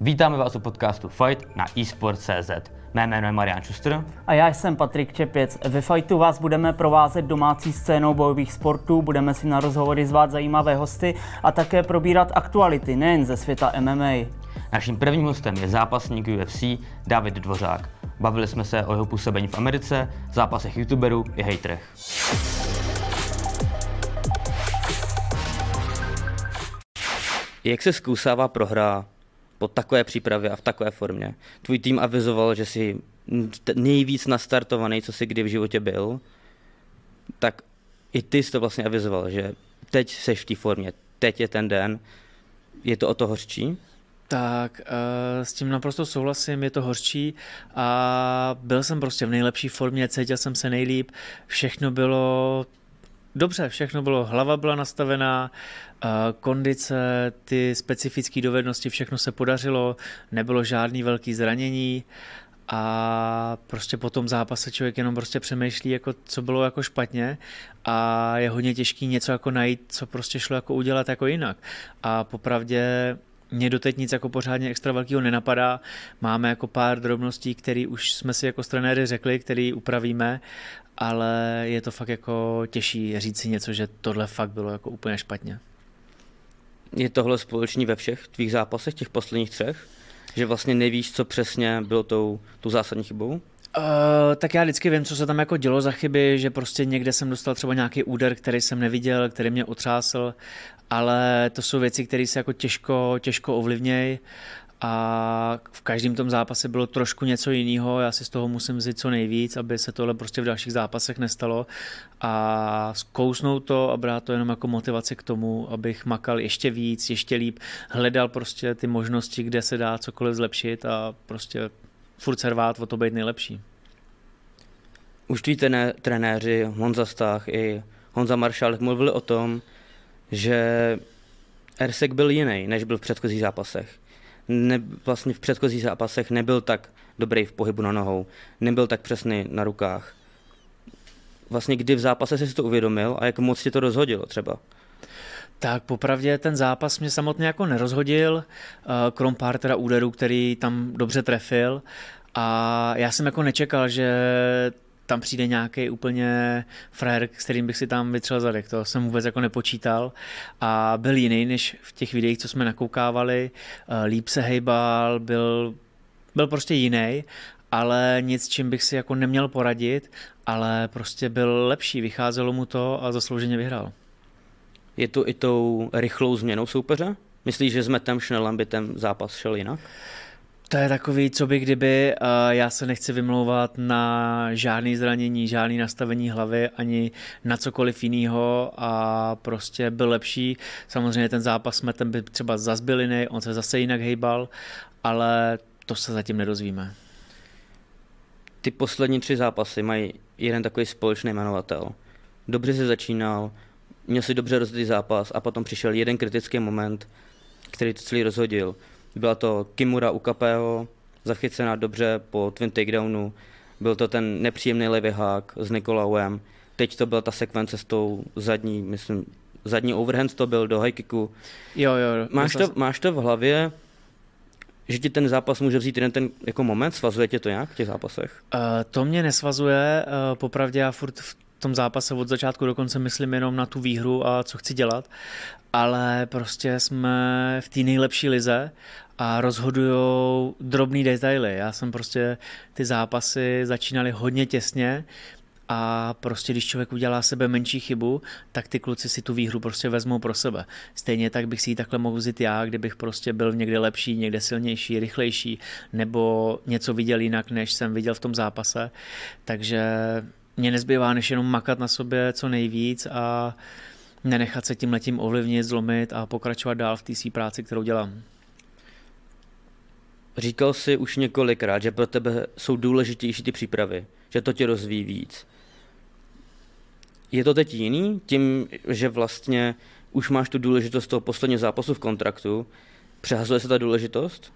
Vítáme vás u podcastu Fight na eSport.cz. Mé jméno je Marian Schuster. A já jsem Patrik Čepěc. Ve Fightu vás budeme provázet domácí scénou bojových sportů, budeme si na rozhovory zvát zajímavé hosty a také probírat aktuality nejen ze světa MMA. Naším prvním hostem je zápasník UFC David Dvořák. Bavili jsme se o jeho působení v Americe, zápasech youtuberů i hejtrech. Jak se zkusává prohra po takové přípravě a v takové formě. Tvůj tým avizoval, že jsi nejvíc nastartovaný, co jsi kdy v životě byl, tak i ty jsi to vlastně avizoval, že teď jsi v té formě, teď je ten den, je to o to hořčí? Tak uh, s tím naprosto souhlasím, je to horší a byl jsem prostě v nejlepší formě, cítil jsem se nejlíp, všechno bylo dobře, všechno bylo, hlava byla nastavená, kondice, ty specifické dovednosti, všechno se podařilo, nebylo žádný velký zranění a prostě po tom zápase člověk jenom prostě přemýšlí, jako, co bylo jako špatně a je hodně těžký něco jako najít, co prostě šlo jako udělat jako jinak. A popravdě mě doteď nic jako pořádně extra velkého nenapadá. Máme jako pár drobností, které už jsme si jako trenéři řekli, které upravíme, ale je to fakt jako těžší říct si něco, že tohle fakt bylo jako úplně špatně. Je tohle společný ve všech tvých zápasech, těch posledních třech? Že vlastně nevíš, co přesně bylo tou, tou zásadní chybou? Uh, tak já vždycky vím, co se tam jako dělo za chyby, že prostě někde jsem dostal třeba nějaký úder, který jsem neviděl, který mě otřásl, ale to jsou věci, které se jako těžko, těžko ovlivnějí a v každém tom zápase bylo trošku něco jiného, já si z toho musím vzít co nejvíc, aby se tohle prostě v dalších zápasech nestalo. A zkousnout to a brát to jenom jako motivaci k tomu, abych makal ještě víc, ještě líp, hledal prostě ty možnosti, kde se dá cokoliv zlepšit a prostě furt se rvát o to být nejlepší. Už tví trenéři Honza Stach i Honza Maršálek mluvili o tom, že Ersek byl jiný, než byl v předchozích zápasech ne, vlastně v předchozích zápasech nebyl tak dobrý v pohybu na nohou, nebyl tak přesný na rukách. Vlastně kdy v zápase si to uvědomil a jak moc ti to rozhodilo třeba? Tak popravdě ten zápas mě samotně jako nerozhodil, eh, krom pár teda úderů, který tam dobře trefil. A já jsem jako nečekal, že tam přijde nějaký úplně frajer, s kterým bych si tam vytřel zadek. To jsem vůbec jako nepočítal a byl jiný než v těch videích, co jsme nakoukávali. Eh, líp se hejbal, byl, byl prostě jiný, ale nic, čím bych si jako neměl poradit, ale prostě byl lepší, vycházelo mu to a zaslouženě vyhrál. Je to i tou rychlou změnou soupeře? Myslíš, že s Metem Schnellem by ten zápas šel jinak? To je takový, co by kdyby, já se nechci vymlouvat na žádný zranění, žádný nastavení hlavy, ani na cokoliv jiného a prostě byl lepší. Samozřejmě ten zápas jsme ten by třeba zazbyl jiný, on se zase jinak hejbal, ale to se zatím nedozvíme. Ty poslední tři zápasy mají jeden takový společný jmenovatel. Dobře se začínal, měl si dobře rozdělý zápas a potom přišel jeden kritický moment, který to celý rozhodil byla to Kimura Ukapého, zachycená dobře po twin takedownu. Byl to ten nepříjemný levý hák s Nikolauem. Teď to byla ta sekvence s tou zadní, myslím, zadní overhand to byl do high kicku. Jo, jo. Máš to, máš to v hlavě, že ti ten zápas může vzít jeden ten jako moment, svazuje tě to nějak v těch zápasech? Uh, to mě nesvazuje, uh, popravdě já furt v tom zápase od začátku do konce myslím jenom na tu výhru a co chci dělat, ale prostě jsme v té nejlepší lize a rozhodují drobný detaily. Já jsem prostě ty zápasy začínaly hodně těsně a prostě když člověk udělá sebe menší chybu, tak ty kluci si tu výhru prostě vezmou pro sebe. Stejně tak bych si ji takhle mohl vzít já, kdybych prostě byl někde lepší, někde silnější, rychlejší, nebo něco viděl jinak, než jsem viděl v tom zápase. Takže mě nezbývá, než jenom makat na sobě co nejvíc a nenechat se tím letím ovlivnit, zlomit a pokračovat dál v té své práci, kterou dělám. Říkal jsi už několikrát, že pro tebe jsou důležitější ty přípravy, že to tě rozvíjí víc. Je to teď jiný, tím, že vlastně už máš tu důležitost toho posledního zápasu v kontraktu, přehazuje se ta důležitost?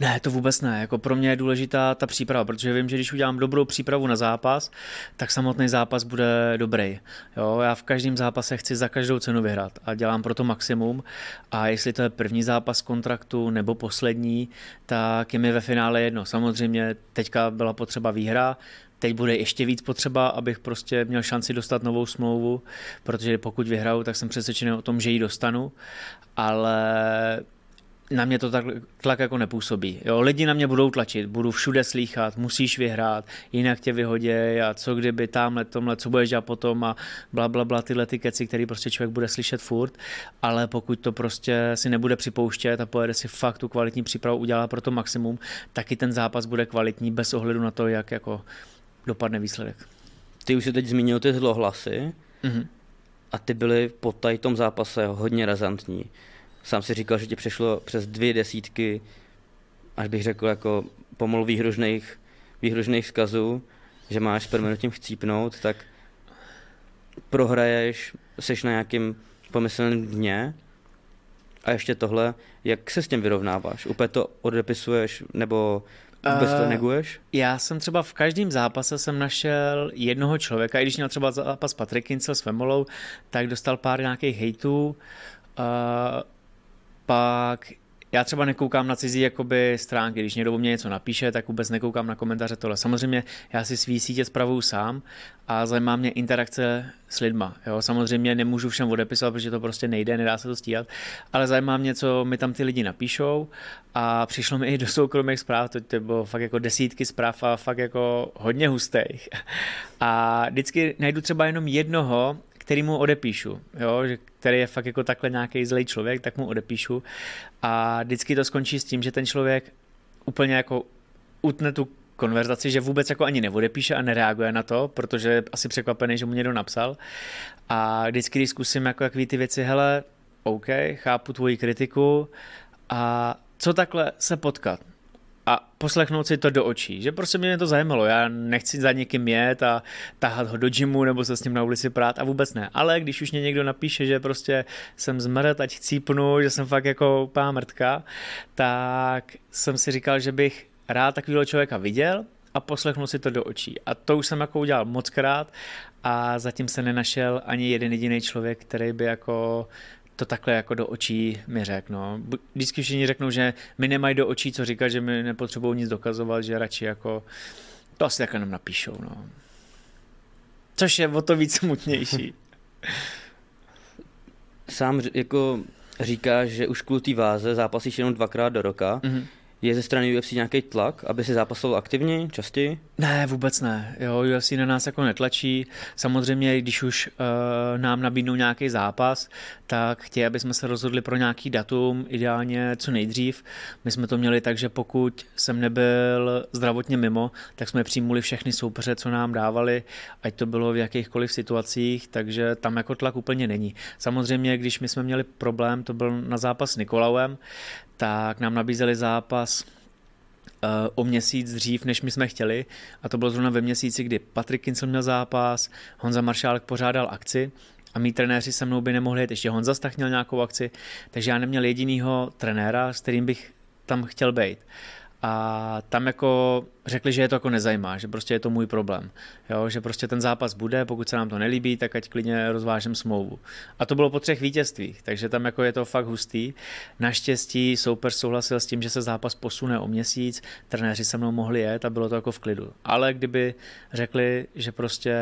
Ne, to vůbec ne. Jako pro mě je důležitá ta příprava, protože vím, že když udělám dobrou přípravu na zápas, tak samotný zápas bude dobrý. Jo, já v každém zápase chci za každou cenu vyhrát a dělám pro to maximum. A jestli to je první zápas kontraktu nebo poslední, tak je mi ve finále jedno. Samozřejmě teďka byla potřeba výhra, Teď bude ještě víc potřeba, abych prostě měl šanci dostat novou smlouvu, protože pokud vyhraju, tak jsem přesvědčený o tom, že ji dostanu, ale na mě to tak, tlak jako nepůsobí. Jo, lidi na mě budou tlačit, budu všude slýchat, musíš vyhrát, jinak tě vyhodě a co kdyby tamhle, tomhle, co budeš dělat potom a bla, bla, bla, tyhle ty keci, který prostě člověk bude slyšet furt, ale pokud to prostě si nebude připouštět a pojede si fakt tu kvalitní přípravu, udělá pro to maximum, taky ten zápas bude kvalitní bez ohledu na to, jak jako dopadne výsledek. Ty už si teď zmínil ty zlohlasy mm-hmm. a ty byly po tady tom zápase hodně razantní. Sám si říkal, že ti přešlo přes dvě desítky, až bych řekl jako pomalu výhružných, výhružných vzkazů, že máš s tím chcípnout, tak prohraješ, seš na nějakým pomyslném dně a ještě tohle, jak se s tím vyrovnáváš? Úplně to odepisuješ nebo Vůbec to eh, neguješ? Já jsem třeba v každém zápase jsem našel jednoho člověka, i když měl třeba zápas Patrick Kincel s Femolou, tak dostal pár nějakých hejtů. Uh, pak já třeba nekoukám na cizí jakoby, stránky, když někdo o mě něco napíše, tak vůbec nekoukám na komentáře tohle. Samozřejmě já si svý sítě spravuju sám a zajímá mě interakce s lidma. Jo? Samozřejmě nemůžu všem odepisovat, protože to prostě nejde, nedá se to stíhat, ale zajímá mě, co mi tam ty lidi napíšou a přišlo mi i do soukromých zpráv, to, to bylo fakt jako desítky zpráv a fakt jako hodně hustých. A vždycky najdu třeba jenom jednoho, který mu odepíšu, jo, že který je fakt jako takhle nějaký zlej člověk, tak mu odepíšu a vždycky to skončí s tím, že ten člověk úplně jako utne tu konverzaci, že vůbec jako ani neodepíše a nereaguje na to, protože je asi překvapený, že mu někdo napsal. A vždycky, když zkusím jako jak ty věci, hele, OK, chápu tvoji kritiku a co takhle se potkat? A poslechnout si to do očí, že prostě mě to zajímalo, já nechci za někým jet a tahat ho do gymu nebo se s ním na ulici prát a vůbec ne, ale když už mě někdo napíše, že prostě jsem zmrt, ať chcípnu, že jsem fakt jako úplná mrtka, tak jsem si říkal, že bych rád takového člověka viděl a poslechnul si to do očí. A to už jsem jako udělal moc krát a zatím se nenašel ani jeden jediný člověk, který by jako to takhle jako do očí mi řekl. No. Vždycky všichni řeknou, že mi nemají do očí co říkat, že mi nepotřebují nic dokazovat, že radši jako to asi takhle nám napíšou. No. Což je o to víc smutnější. Sám jako říkáš, že už kvůli té váze zápasíš jenom dvakrát do roka. Mm-hmm. Je ze strany UFC nějaký tlak, aby si zápasoval aktivně, častěji? Ne, vůbec ne. Jo, UFC na nás jako netlačí. Samozřejmě, když už uh, nám nabídnou nějaký zápas, tak chtějí, aby jsme se rozhodli pro nějaký datum, ideálně co nejdřív. My jsme to měli tak, že pokud jsem nebyl zdravotně mimo, tak jsme přijmuli všechny soupeře, co nám dávali, ať to bylo v jakýchkoliv situacích, takže tam jako tlak úplně není. Samozřejmě, když my jsme měli problém, to byl na zápas s Nikolauem, tak nám nabízeli zápas uh, o měsíc dřív, než my jsme chtěli. A to bylo zrovna ve měsíci, kdy Patrik Kincel měl zápas, Honza Maršálek pořádal akci a mý trenéři se mnou by nemohli jet. Ještě Honza Stach měl nějakou akci, takže já neměl jedinýho trenéra, s kterým bych tam chtěl být a tam jako řekli, že je to jako nezajímá, že prostě je to můj problém, jo? že prostě ten zápas bude, pokud se nám to nelíbí, tak ať klidně rozvážem smlouvu. A to bylo po třech vítězstvích, takže tam jako je to fakt hustý. Naštěstí soupeř souhlasil s tím, že se zápas posune o měsíc, trenéři se mnou mohli jet a bylo to jako v klidu. Ale kdyby řekli, že prostě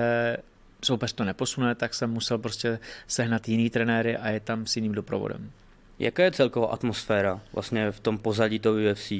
soupeř to neposune, tak jsem musel prostě sehnat jiný trenéry a je tam s jiným doprovodem. Jaká je celková atmosféra vlastně v tom pozadí toho UFC?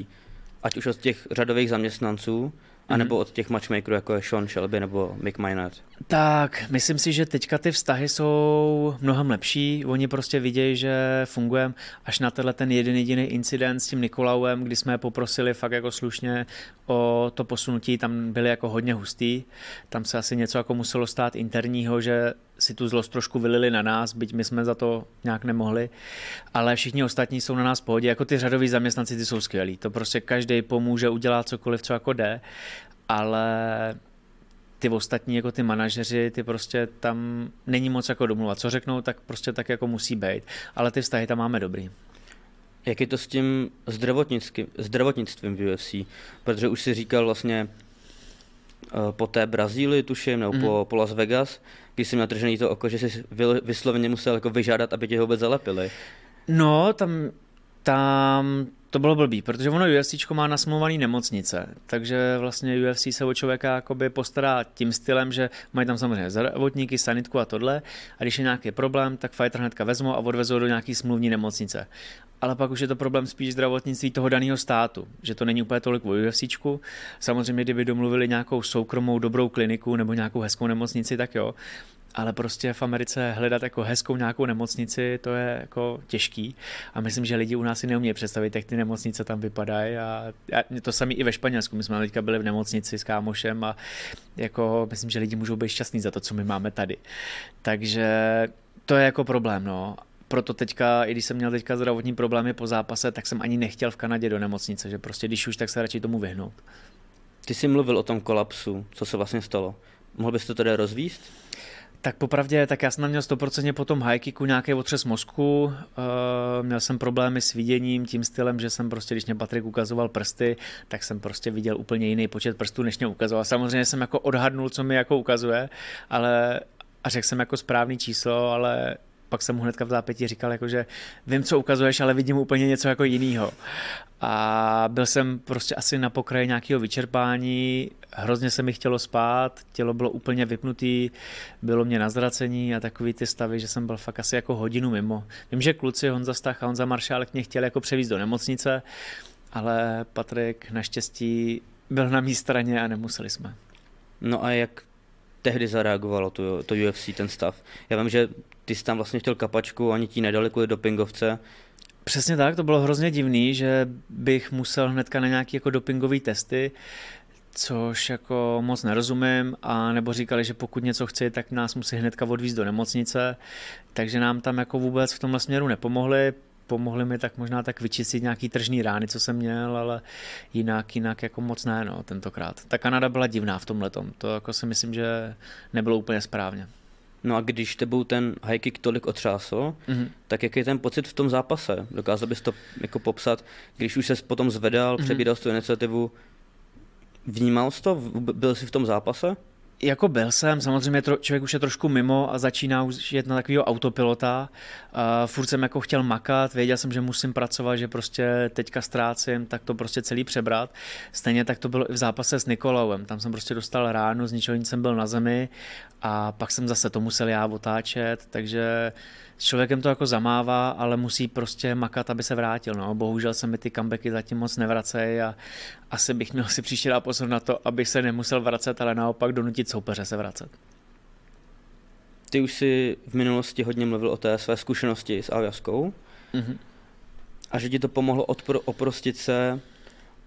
Ať už od těch řadových zaměstnanců, A nebo od těch matchmakerů, jako je Sean Shelby nebo Mick Maynard? Tak, myslím si, že teďka ty vztahy jsou mnohem lepší. Oni prostě vidějí, že fungujeme až na tenhle ten jeden jediný incident s tím Nikolauem, kdy jsme je poprosili fakt jako slušně o to posunutí, tam byly jako hodně hustý. Tam se asi něco jako muselo stát interního, že si tu zlost trošku vylili na nás, byť my jsme za to nějak nemohli, ale všichni ostatní jsou na nás v pohodě, jako ty řadoví zaměstnanci, ty jsou skvělí, to prostě každý pomůže udělat cokoliv, co jako jde, ale ty ostatní, jako ty manažeři, ty prostě tam není moc jako domluvat. Co řeknou, tak prostě tak jako musí být. Ale ty vztahy tam máme dobrý. Jak je to s tím zdravotnictvím v UFC? Protože už si říkal vlastně eh, po té Brazílii, tuším, nebo mm. po, po Las Vegas, když jsi měl tržený to oko, že jsi vysloveně musel jako vyžádat, aby tě ho vůbec zalepili. No, tam, tam to bylo blbý, protože ono UFC má nasmluvaný nemocnice, takže vlastně UFC se o člověka jakoby postará tím stylem, že mají tam samozřejmě zdravotníky, sanitku a tohle a když je nějaký problém, tak fighter hnedka vezmou a odvezou do nějaký smluvní nemocnice. Ale pak už je to problém spíš zdravotnictví toho daného státu, že to není úplně tolik o UFC. Samozřejmě, kdyby domluvili nějakou soukromou dobrou kliniku nebo nějakou hezkou nemocnici, tak jo, ale prostě v Americe hledat jako hezkou nějakou nemocnici, to je jako těžký a myslím, že lidi u nás si neumějí představit, jak ty nemocnice tam vypadají a, a to sami i ve Španělsku, my jsme teďka byli v nemocnici s kámošem a jako myslím, že lidi můžou být šťastní za to, co my máme tady. Takže to je jako problém, no proto teďka, i když jsem měl teďka zdravotní problémy po zápase, tak jsem ani nechtěl v Kanadě do nemocnice, že prostě když už, tak se radši tomu vyhnout. Ty jsi mluvil o tom kolapsu, co se vlastně stalo. Mohl bys to tedy rozvíst? Tak popravdě, tak já jsem měl 100% po tom high kicku nějaký otřes mozku, uh, měl jsem problémy s viděním tím stylem, že jsem prostě, když mě Patrik ukazoval prsty, tak jsem prostě viděl úplně jiný počet prstů, než mě ukazoval. Samozřejmě jsem jako odhadnul, co mi jako ukazuje, ale a řekl jsem jako správný číslo, ale pak jsem mu hnedka v zápětí říkal, jako, že vím, co ukazuješ, ale vidím úplně něco jako jiného. A byl jsem prostě asi na pokraji nějakého vyčerpání, hrozně se mi chtělo spát, tělo bylo úplně vypnutý, bylo mě na zracení a takový ty stavy, že jsem byl fakt asi jako hodinu mimo. Vím, že kluci Honza Stach a Honza Maršálek mě chtěli jako převízt do nemocnice, ale Patrik naštěstí byl na mé straně a nemuseli jsme. No a jak tehdy zareagovalo to, to UFC, ten stav? Já vím, že ty jsi tam vlastně chtěl kapačku, ani ti nedali kvůli dopingovce. Přesně tak, to bylo hrozně divný, že bych musel hnedka na nějaké jako dopingové testy, což jako moc nerozumím, a nebo říkali, že pokud něco chci, tak nás musí hnedka odvízt do nemocnice, takže nám tam jako vůbec v tomhle směru nepomohli, pomohli mi tak možná tak vyčistit nějaký tržní rány, co jsem měl, ale jinak, jinak jako moc ne, no, tentokrát. Ta Kanada byla divná v tomhle to jako si myslím, že nebylo úplně správně. No a když tebou ten high kick tolik otřásl, mm-hmm. tak jaký je ten pocit v tom zápase? Dokázal bys to jako popsat, když už se potom zvedal, mm-hmm. tu iniciativu, vnímal jsi to? Byl jsi v tom zápase? Jako byl jsem, samozřejmě tro, člověk už je trošku mimo a začíná už jet na takového autopilota. Uh, furt jsem jako chtěl makat, věděl jsem, že musím pracovat, že prostě teďka ztrácím, tak to prostě celý přebrat. Stejně tak to bylo i v zápase s Nikolauem. Tam jsem prostě dostal ránu, z ničeho nic jsem byl na zemi a pak jsem zase to musel já otáčet, takže s člověkem to jako zamává, ale musí prostě makat, aby se vrátil. No. Bohužel se mi ty comebacky zatím moc nevracejí a asi bych měl si příště dát pozor na to, aby se nemusel vracet, ale naopak donutit soupeře se vracet. Ty už si v minulosti hodně mluvil o té své zkušenosti s Aljaskou mm-hmm. a že ti to pomohlo odpro- oprostit se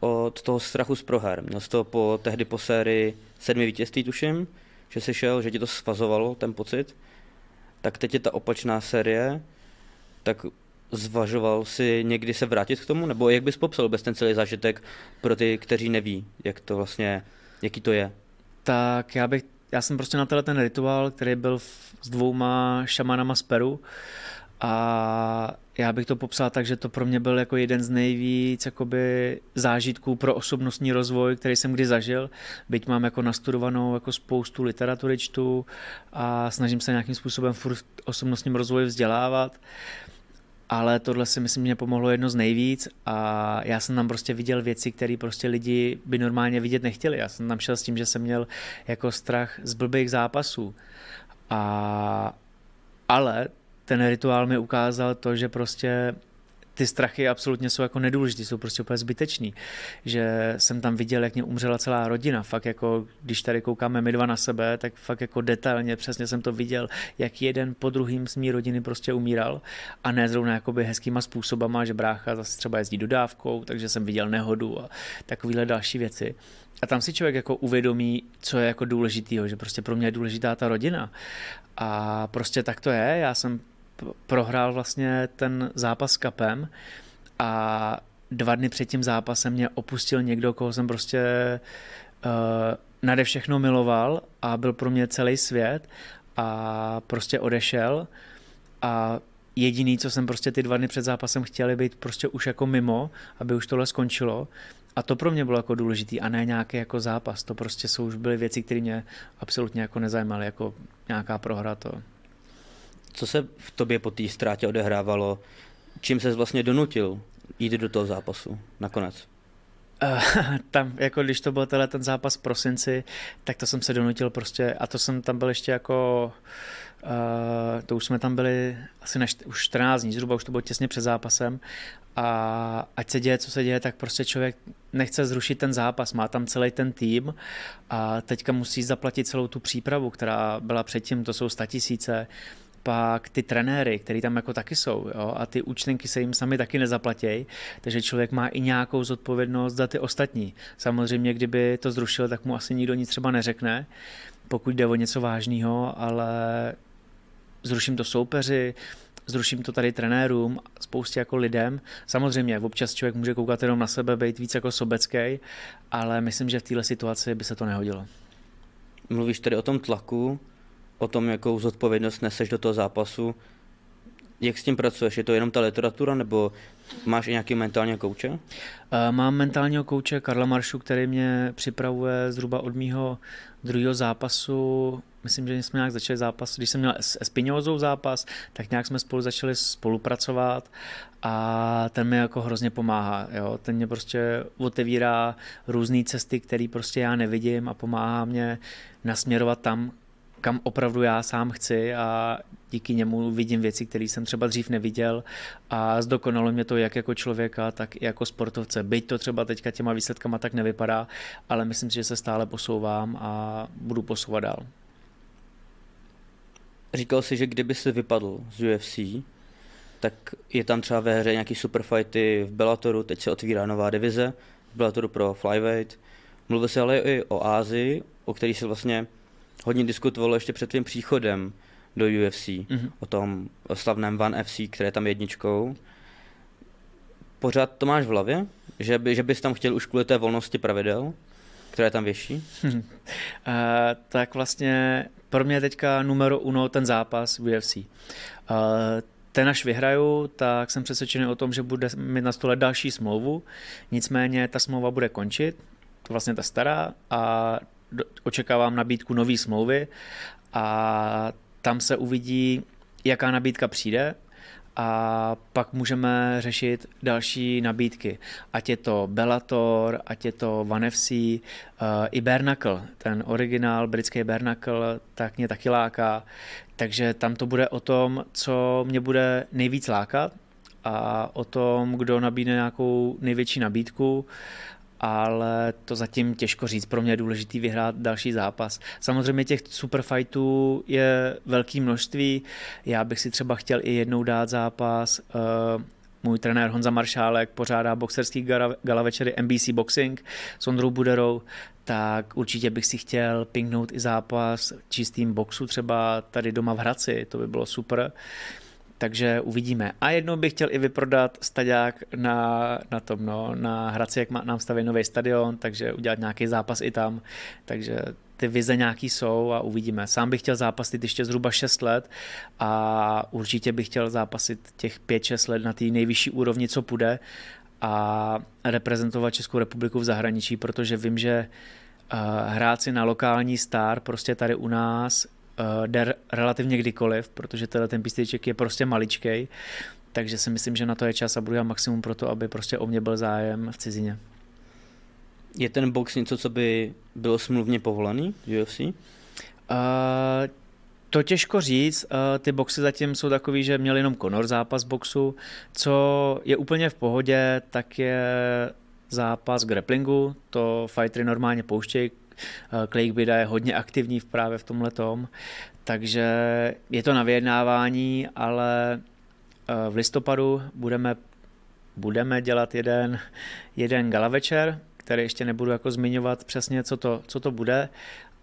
od toho strachu z proher. Měl jsi to po, tehdy po sérii sedmi vítězství, tuším, že jsi šel, že ti to svazovalo, ten pocit tak teď je ta opačná série, tak zvažoval si někdy se vrátit k tomu, nebo jak bys popsal bez ten celý zážitek pro ty, kteří neví, jak to vlastně, jaký to je? Tak já bych, já jsem prostě na ten rituál, který byl s dvouma šamanama z Peru a já bych to popsal tak, že to pro mě byl jako jeden z nejvíc jakoby, zážitků pro osobnostní rozvoj, který jsem kdy zažil. Byť mám jako nastudovanou jako spoustu literatury čtu a snažím se nějakým způsobem furt osobnostním rozvoji vzdělávat. Ale tohle si myslím, mě pomohlo jedno z nejvíc a já jsem tam prostě viděl věci, které prostě lidi by normálně vidět nechtěli. Já jsem tam šel s tím, že jsem měl jako strach z blbých zápasů. A, ale ten rituál mi ukázal to, že prostě ty strachy absolutně jsou jako nedůležitý, jsou prostě úplně zbytečný. Že jsem tam viděl, jak mě umřela celá rodina. Fakt jako, když tady koukáme my dva na sebe, tak fakt jako detailně, přesně jsem to viděl, jak jeden po druhým z mý rodiny prostě umíral. A ne zrovna jakoby hezkýma způsobama, že brácha zase třeba jezdí dodávkou, takže jsem viděl nehodu a takovéhle další věci. A tam si člověk jako uvědomí, co je jako důležitýho, že prostě pro mě je důležitá ta rodina. A prostě tak to je. Já jsem prohrál vlastně ten zápas s kapem a dva dny před tím zápasem mě opustil někdo, koho jsem prostě uh, nade všechno miloval a byl pro mě celý svět a prostě odešel a jediný, co jsem prostě ty dva dny před zápasem chtěl, být prostě už jako mimo, aby už tohle skončilo. A to pro mě bylo jako důležitý a ne nějaký jako zápas. To prostě jsou už byly věci, které mě absolutně jako nezajímaly, jako nějaká prohra to. Co se v tobě po té ztrátě odehrávalo? Čím se vlastně donutil jít do toho zápasu nakonec? Uh, tam, jako když to byl tenhle ten zápas v prosinci, tak to jsem se donutil prostě, a to jsem tam byl ještě jako, uh, to už jsme tam byli asi na št- už 14 dní, zhruba už to bylo těsně před zápasem a ať se děje, co se děje, tak prostě člověk nechce zrušit ten zápas, má tam celý ten tým a teďka musí zaplatit celou tu přípravu, která byla předtím, to jsou tisíce, pak ty trenéry, který tam jako taky jsou, jo, a ty účtenky se jim sami taky nezaplatí, takže člověk má i nějakou zodpovědnost za ty ostatní. Samozřejmě, kdyby to zrušil, tak mu asi nikdo nic třeba neřekne, pokud jde o něco vážného, ale zruším to soupeři, zruším to tady trenérům, spoustě jako lidem. Samozřejmě, občas člověk může koukat jenom na sebe, být víc jako sobecký, ale myslím, že v této situaci by se to nehodilo. Mluvíš tady o tom tlaku, o tom, jakou zodpovědnost neseš do toho zápasu. Jak s tím pracuješ? Je to jenom ta literatura, nebo máš i nějaký mentální kouče? Eh, mám mentálního kouče Karla Maršu, který mě připravuje zhruba od mýho druhého zápasu. Myslím, že jsme nějak začali zápas, když jsem měl s Espinozou zápas, tak nějak jsme spolu začali spolupracovat a ten mi jako hrozně pomáhá. Jo? Ten mě prostě otevírá různé cesty, které prostě já nevidím a pomáhá mě nasměrovat tam, kam opravdu já sám chci a díky němu vidím věci, které jsem třeba dřív neviděl a zdokonalo mě to jak jako člověka, tak i jako sportovce. Byť to třeba teďka těma výsledkama tak nevypadá, ale myslím si, že se stále posouvám a budu posouvat dál. Říkal jsi, že kdyby se vypadl z UFC, tak je tam třeba ve hře nějaký superfighty v Bellatoru, teď se otvírá nová divize v Bellatoru pro flyweight. Mluvil se ale i o Ázii, o který se vlastně hodně diskutovalo ještě před tvým příchodem do UFC, mm-hmm. o tom slavném One FC, které je tam jedničkou. Pořád to máš v hlavě? Že, by, že bys tam chtěl už kvůli té volnosti pravidel, které tam věší? uh, tak vlastně pro mě teďka numero uno ten zápas v UFC. Uh, ten až vyhraju, tak jsem přesvědčený o tom, že bude mít na stole další smlouvu, nicméně ta smlouva bude končit, vlastně ta stará a očekávám nabídku nové smlouvy a tam se uvidí, jaká nabídka přijde a pak můžeme řešit další nabídky. Ať je to Bellator, ať je to One FC, uh, i Bernacle, ten originál britský Bernacle, tak mě taky láká. Takže tam to bude o tom, co mě bude nejvíc lákat a o tom, kdo nabídne nějakou největší nabídku ale to zatím těžko říct. Pro mě je důležitý vyhrát další zápas. Samozřejmě těch superfightů je velké množství. Já bych si třeba chtěl i jednou dát zápas. Uh, můj trenér Honza Maršálek pořádá boxerský gala, večery NBC Boxing s Ondrou Buderou, tak určitě bych si chtěl pingnout i zápas čistým boxu třeba tady doma v Hradci, to by bylo super. Takže uvidíme. A jednou bych chtěl i vyprodat staďák na, na tom, no, na Hradci, jak má, nám staví nový stadion, takže udělat nějaký zápas i tam. Takže ty vize nějaký jsou a uvidíme. Sám bych chtěl zápasit ještě zhruba 6 let a určitě bych chtěl zápasit těch 5-6 let na té nejvyšší úrovni, co půjde a reprezentovat Českou republiku v zahraničí, protože vím, že uh, hrát si na lokální star prostě tady u nás uh, jde relativně kdykoliv, protože tenhle ten písniček je prostě maličkej, takže si myslím, že na to je čas a budu dělat maximum pro to, aby prostě o mě byl zájem v cizině. Je ten box něco, co by bylo smluvně povolený UFC? Uh, To těžko říct, eh, ty boxy zatím jsou takový, že měl jenom Conor zápas boxu, co je úplně v pohodě, tak je zápas grapplingu, to fightery normálně pouštějí, eh, Clay Bida je hodně aktivní v právě v tomhle tom, takže je to na vyjednávání, ale eh, v listopadu budeme, budeme dělat jeden, jeden gala večer, který ještě nebudu jako zmiňovat přesně, co to, co to bude,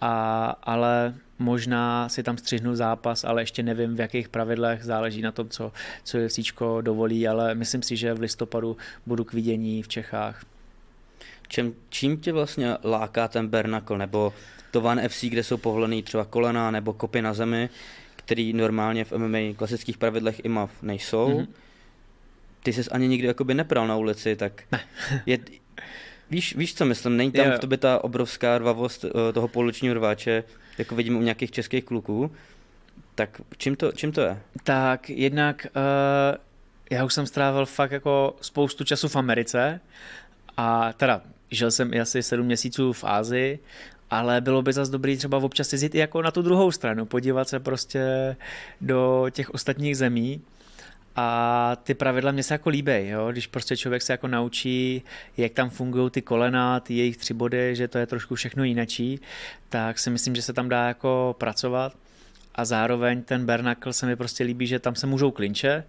a, ale možná si tam střihnu zápas, ale ještě nevím v jakých pravidlech, záleží na tom, co, co UFCčko dovolí, ale myslím si, že v listopadu budu k vidění v Čechách. Čem, čím tě vlastně láká ten Bernakl, nebo to Van FC, kde jsou povolený třeba kolena nebo kopy na zemi, který normálně v MMA klasických pravidlech IMAF nejsou. Mm-hmm. Ty jsi ani nikdy jakoby nepral na ulici, tak ne. je, víš, víš, co myslím, není tam v tobě ta obrovská rvavost uh, toho poločního rváče, jako vidím u nějakých českých kluků, tak čím to, čím to je? Tak jednak uh, já už jsem strávil fakt jako spoustu času v Americe a teda žil jsem i asi sedm měsíců v Ázii, ale bylo by zase dobrý třeba občas jezdit i jako na tu druhou stranu, podívat se prostě do těch ostatních zemí a ty pravidla mě se jako líbí, jo? když prostě člověk se jako naučí, jak tam fungují ty kolena, ty jejich tři body, že to je trošku všechno jinačí, tak si myslím, že se tam dá jako pracovat a zároveň ten Bernakl se mi prostě líbí, že tam se můžou klinče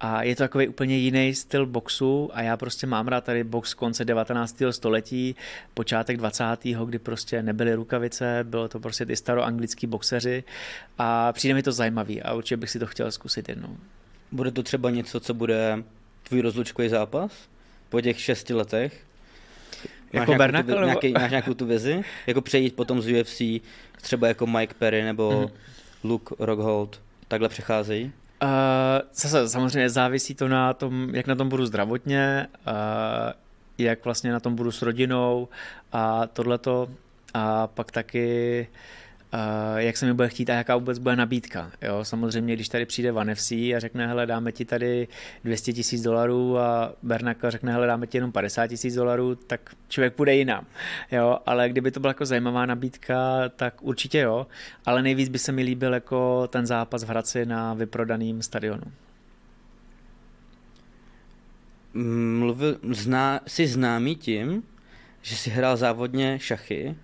a je to takový úplně jiný styl boxu a já prostě mám rád tady box konce 19. století, počátek 20. kdy prostě nebyly rukavice, bylo to prostě ty staroanglický boxeři a přijde mi to zajímavý a určitě bych si to chtěl zkusit jednou. Bude to třeba něco, co bude tvůj rozlučkový zápas po těch šesti letech? Máš jako Bernakl? Nebo... Nějaký, máš nějakou tu vizi? Jako přejít potom z UFC třeba jako Mike Perry nebo mm-hmm. Luke Rockhold takhle přecházejí? Uh, zase samozřejmě závisí to na tom, jak na tom budu zdravotně, uh, jak vlastně na tom budu s rodinou a tohleto. A pak taky uh, jak se mi bude chtít a jaká vůbec bude nabídka. Jo, samozřejmě, když tady přijde Van a řekne, hele, dáme ti tady 200 tisíc dolarů a Bernaka řekne, hele, dáme ti jenom 50 tisíc dolarů, tak člověk půjde jinam. Jo, ale kdyby to byla jako zajímavá nabídka, tak určitě jo, ale nejvíc by se mi líbil jako ten zápas v Hradci na vyprodaném stadionu. Mluvil, zná, jsi známý tím, že si hrál závodně šachy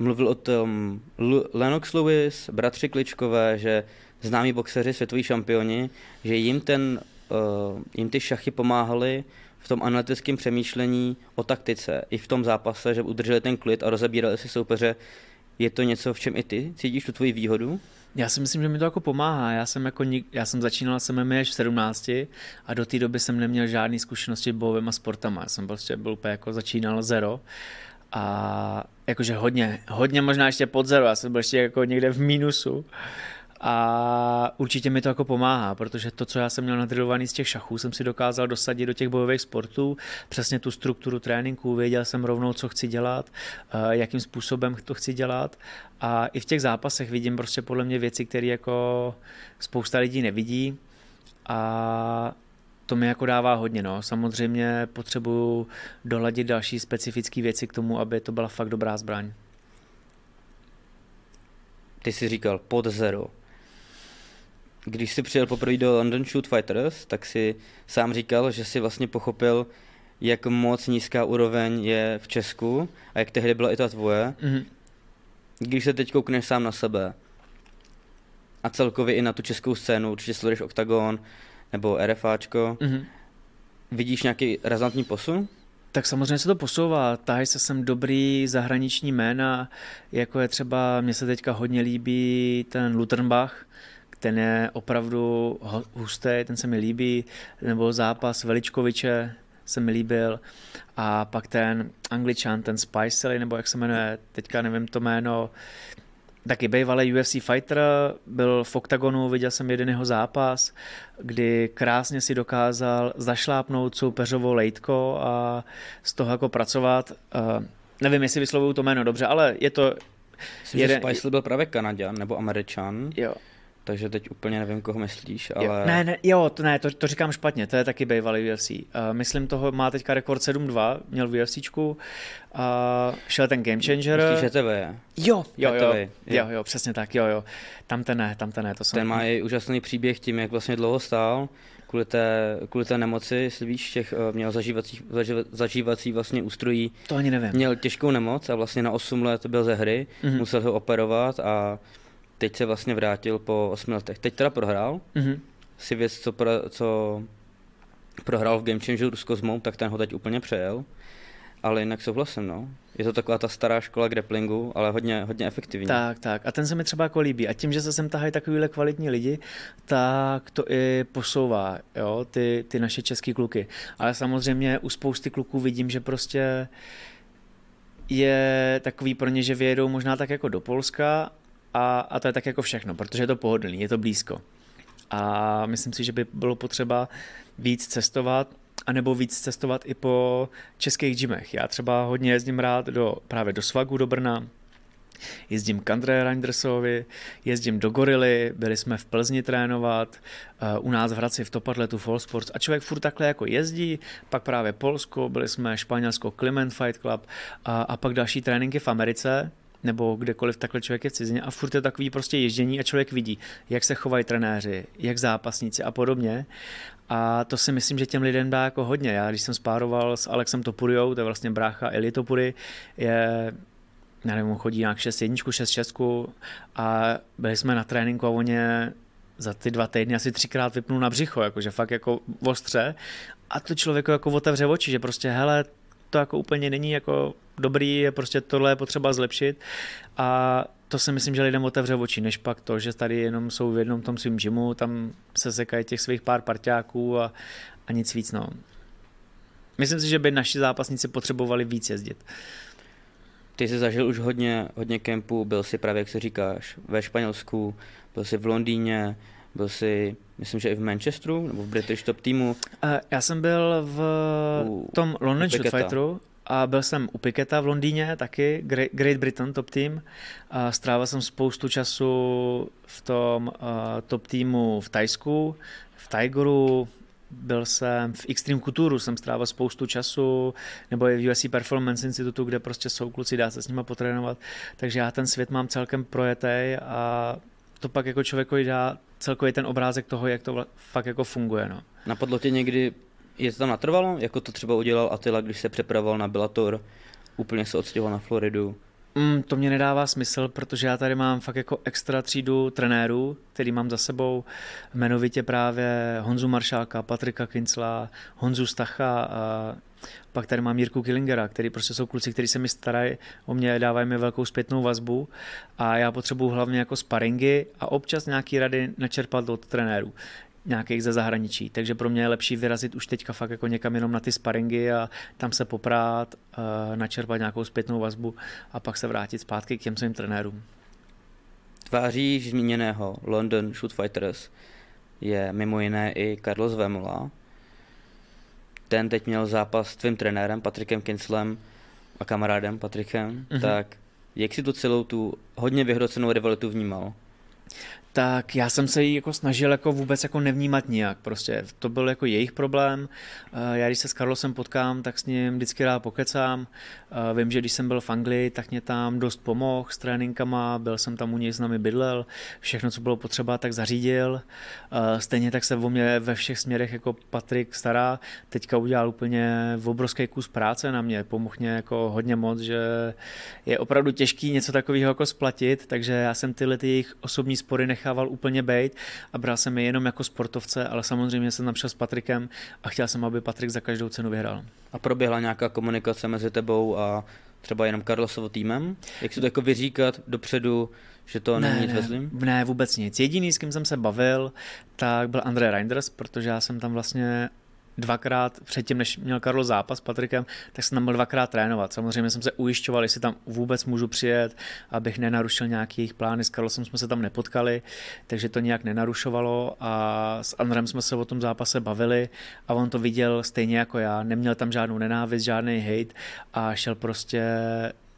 mluvil o tom L- Lennox Lewis, bratři Kličkové, že známí boxeři, světoví šampioni, že jim, ten, uh, jim ty šachy pomáhaly v tom analytickém přemýšlení o taktice, i v tom zápase, že udrželi ten klid a rozebírali si soupeře. Je to něco, v čem i ty cítíš tu tvoji výhodu? Já si myslím, že mi to jako pomáhá. Já jsem, jako, já jsem začínal jsem MMA až v 17 a do té doby jsem neměl žádné zkušenosti s bojovými sportama. Já jsem prostě byl úplně jako začínal zero a jakože hodně, hodně možná ještě pod zero, já jsem byl ještě jako někde v mínusu. A určitě mi to jako pomáhá, protože to, co já jsem měl nadrilovaný z těch šachů, jsem si dokázal dosadit do těch bojových sportů, přesně tu strukturu tréninku, věděl jsem rovnou, co chci dělat, eh, jakým způsobem to chci dělat. A i v těch zápasech vidím prostě podle mě věci, které jako spousta lidí nevidí. A to mi jako dává hodně. No. Samozřejmě potřebuju doladit další specifické věci k tomu, aby to byla fakt dobrá zbraň. Ty jsi říkal pod zero. Když jsi přijel poprvé do London Shoot Fighters, tak si sám říkal, že si vlastně pochopil, jak moc nízká úroveň je v Česku a jak tehdy byla i ta tvoje. Mm-hmm. Když se teď koukneš sám na sebe a celkově i na tu českou scénu, určitě sleduješ Octagon, nebo RFAčko, mm-hmm. vidíš nějaký razantní posun? Tak samozřejmě se to posouvá. Tahají se sem dobrý zahraniční jména, jako je třeba, mně se teďka hodně líbí ten Luternbach, ten je opravdu hustý, ten se mi líbí, nebo zápas Veličkoviče se mi líbil a pak ten angličan, ten Spicely, nebo jak se jmenuje, teďka nevím to jméno, taky bývalý UFC fighter, byl v OKTAGONu, viděl jsem jeden jeho zápas, kdy krásně si dokázal zašlápnout soupeřovo lejtko a z toho jako pracovat. Uh, nevím, jestli vyslovuju to jméno dobře, ale je to... Myslím, jeden... že Spice byl právě Kanaděn nebo Američan. Jo. Takže teď úplně nevím, koho myslíš, ale... Jo, ne, ne, jo, to, ne, to, to říkám špatně, to je taky bývalý UFC. Uh, myslím toho, má teďka rekord 7-2, měl v UFCčku, a šel ten Game Changer. Myslíš, že je? Jo, jo, jo, jo, jo, jo, přesně tak, jo, jo. Tam ten ne, tam ten ne, to jsem... Ten má i úžasný příběh tím, jak vlastně dlouho stál, kvůli té, kvůli té nemoci, jestli víš, těch, eh, měl zažívací, zažívací vlastně ústrojí. To ani nevím. Měl těžkou nemoc a vlastně na 8 let byl ze hry, mm-hmm. musel ho operovat a teď se vlastně vrátil po 8 letech. Teď teda prohrál, mm-hmm. si věc, co, pro, co prohrál v Game Changeru s Kozmou, tak ten ho teď úplně přejel. Ale jinak souhlasím, no. Je to taková ta stará škola grapplingu, ale hodně, hodně efektivní. Tak, tak. A ten se mi třeba jako líbí. A tím, že se sem tahají takovýhle kvalitní lidi, tak to i posouvá, jo, ty, ty naše české kluky. Ale samozřejmě u spousty kluků vidím, že prostě je takový pro ně, že vyjedou možná tak jako do Polska a, a to je tak jako všechno, protože je to pohodlný, je to blízko. A myslím si, že by bylo potřeba víc cestovat, anebo víc cestovat i po českých gymech. Já třeba hodně jezdím rád do, právě do Svagu, do Brna, jezdím k André Reindersovi, jezdím do Gorily, byli jsme v Plzni trénovat, uh, u nás v Hradci v Topadletu Fall Sports a člověk furt takhle jako jezdí, pak právě Polsko, byli jsme Španělsko Clement Fight Club a, a pak další tréninky v Americe, nebo kdekoliv takhle člověk je v cizině a furt je takový prostě ježdění a člověk vidí, jak se chovají trenéři, jak zápasníci a podobně. A to si myslím, že těm lidem dá jako hodně. Já když jsem spároval s Alexem Topuriou, to je vlastně brácha Eli Topury, je já nevím, chodí nějak 6 jedničku, 6 šestku a byli jsme na tréninku a oni za ty dva týdny asi třikrát vypnul na břicho, jakože fakt jako ostře a to člověku jako otevře oči, že prostě hele, to jako úplně není jako dobrý, je prostě tohle je potřeba zlepšit a to si myslím, že lidem otevře oči, než pak to, že tady jenom jsou v jednom tom svým gymu, tam se sekají těch svých pár parťáků a, a nic víc. No. Myslím si, že by naši zápasníci potřebovali víc jezdit. Ty jsi zažil už hodně, hodně kempů, byl jsi právě, jak se říkáš, ve Španělsku, byl jsi v Londýně, byl jsi, myslím, že i v Manchesteru, nebo v British Top týmu. Já jsem byl v tom London Fighteru a byl jsem u Piketa v Londýně taky, Great Britain top team. A strávil jsem spoustu času v tom uh, top týmu v Tajsku, v Tigeru, byl jsem v Extreme Couture, jsem strávil spoustu času, nebo i v USC Performance Institutu, kde prostě jsou kluci, dá se s nimi potrénovat. Takže já ten svět mám celkem projetej a to pak jako člověku dá celkově ten obrázek toho, jak to fakt jako funguje. No. Napadlo tě někdy je to tam natrvalo, jako to třeba udělal Attila, když se přepravoval na Bellator, úplně se odstěhoval na Floridu? Mm, to mě nedává smysl, protože já tady mám fakt jako extra třídu trenérů, který mám za sebou, jmenovitě právě Honzu Maršáka, Patrika Kincla, Honzu Stacha a pak tady mám Jirku Killingera, který prostě jsou kluci, kteří se mi starají o mě, dávají mi velkou zpětnou vazbu. A já potřebuji hlavně jako sparingy a občas nějaký rady načerpat od trenérů nějakých ze zahraničí, takže pro mě je lepší vyrazit už teďka fakt jako někam jenom na ty sparingy a tam se poprát, uh, načerpat nějakou zpětnou vazbu a pak se vrátit zpátky k těm svým trenérům. Tváří zmíněného London Shoot Fighters je mimo jiné i Carlos Vemola. Ten teď měl zápas s tvým trenérem Patrikem Kinslem a kamarádem Patrikem, mm-hmm. tak jak si tu celou tu hodně vyhrocenou rivalitu vnímal? Tak já jsem se jí jako snažil jako vůbec jako nevnímat nijak, prostě to byl jako jejich problém, eh, já když se s Carlosem potkám, tak s ním vždycky rád pokecám, eh, vím, že když jsem byl v Anglii, tak mě tam dost pomohl s tréninkama, byl jsem tam u něj s námi bydlel, všechno, co bylo potřeba, tak zařídil, eh, stejně tak se o mě ve všech směrech jako Patrik stará, teďka udělal úplně obrovský kus práce na mě, pomohl mě jako hodně moc, že je opravdu těžký něco takového jako splatit, takže já jsem tyhle ty jejich osobní spory nechal nechával úplně bejt a bral jsem je jenom jako sportovce, ale samozřejmě jsem tam šel s Patrikem a chtěl jsem, aby Patrik za každou cenu vyhrál. A proběhla nějaká komunikace mezi tebou a třeba jenom Carlosovo týmem? Jak si to jako vyříkat dopředu, že to ne, není nic ne, Ne, vůbec nic. Jediný, s kým jsem se bavil, tak byl André Reinders, protože já jsem tam vlastně dvakrát, předtím, než měl Karlo zápas s Patrikem, tak jsem tam byl dvakrát trénovat. Samozřejmě jsem se ujišťoval, jestli tam vůbec můžu přijet, abych nenarušil nějaký jejich plány. S Karlosem jsme se tam nepotkali, takže to nějak nenarušovalo a s Andrem jsme se o tom zápase bavili a on to viděl stejně jako já. Neměl tam žádnou nenávist, žádný hate a šel prostě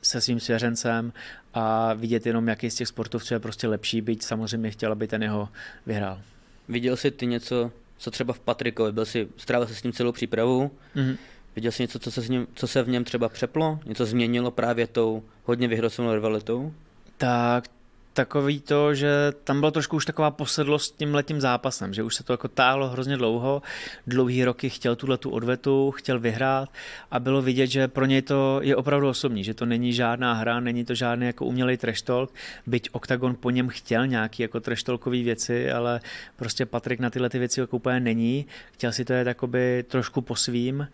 se svým svěřencem a vidět jenom, jaký z těch sportovců je prostě lepší, byť samozřejmě chtěl, aby ten jeho vyhrál. Viděl jsi ty něco, co třeba v Patrikovi, byl si, strávil se s ním celou přípravu, Mm-hmm. viděl jsi něco, co se, s ním, co se v něm třeba přeplo, něco změnilo právě tou hodně vyhrocenou rivalitou? Tak takový to, že tam byla trošku už taková posedlost tím letím zápasem, že už se to jako táhlo hrozně dlouho, dlouhý roky chtěl tuhle tu odvetu, chtěl vyhrát a bylo vidět, že pro něj to je opravdu osobní, že to není žádná hra, není to žádný jako umělej trash talk, byť Octagon po něm chtěl nějaký jako trash věci, ale prostě Patrik na tyhle ty věci jako úplně není, chtěl si to jet jakoby trošku po svým,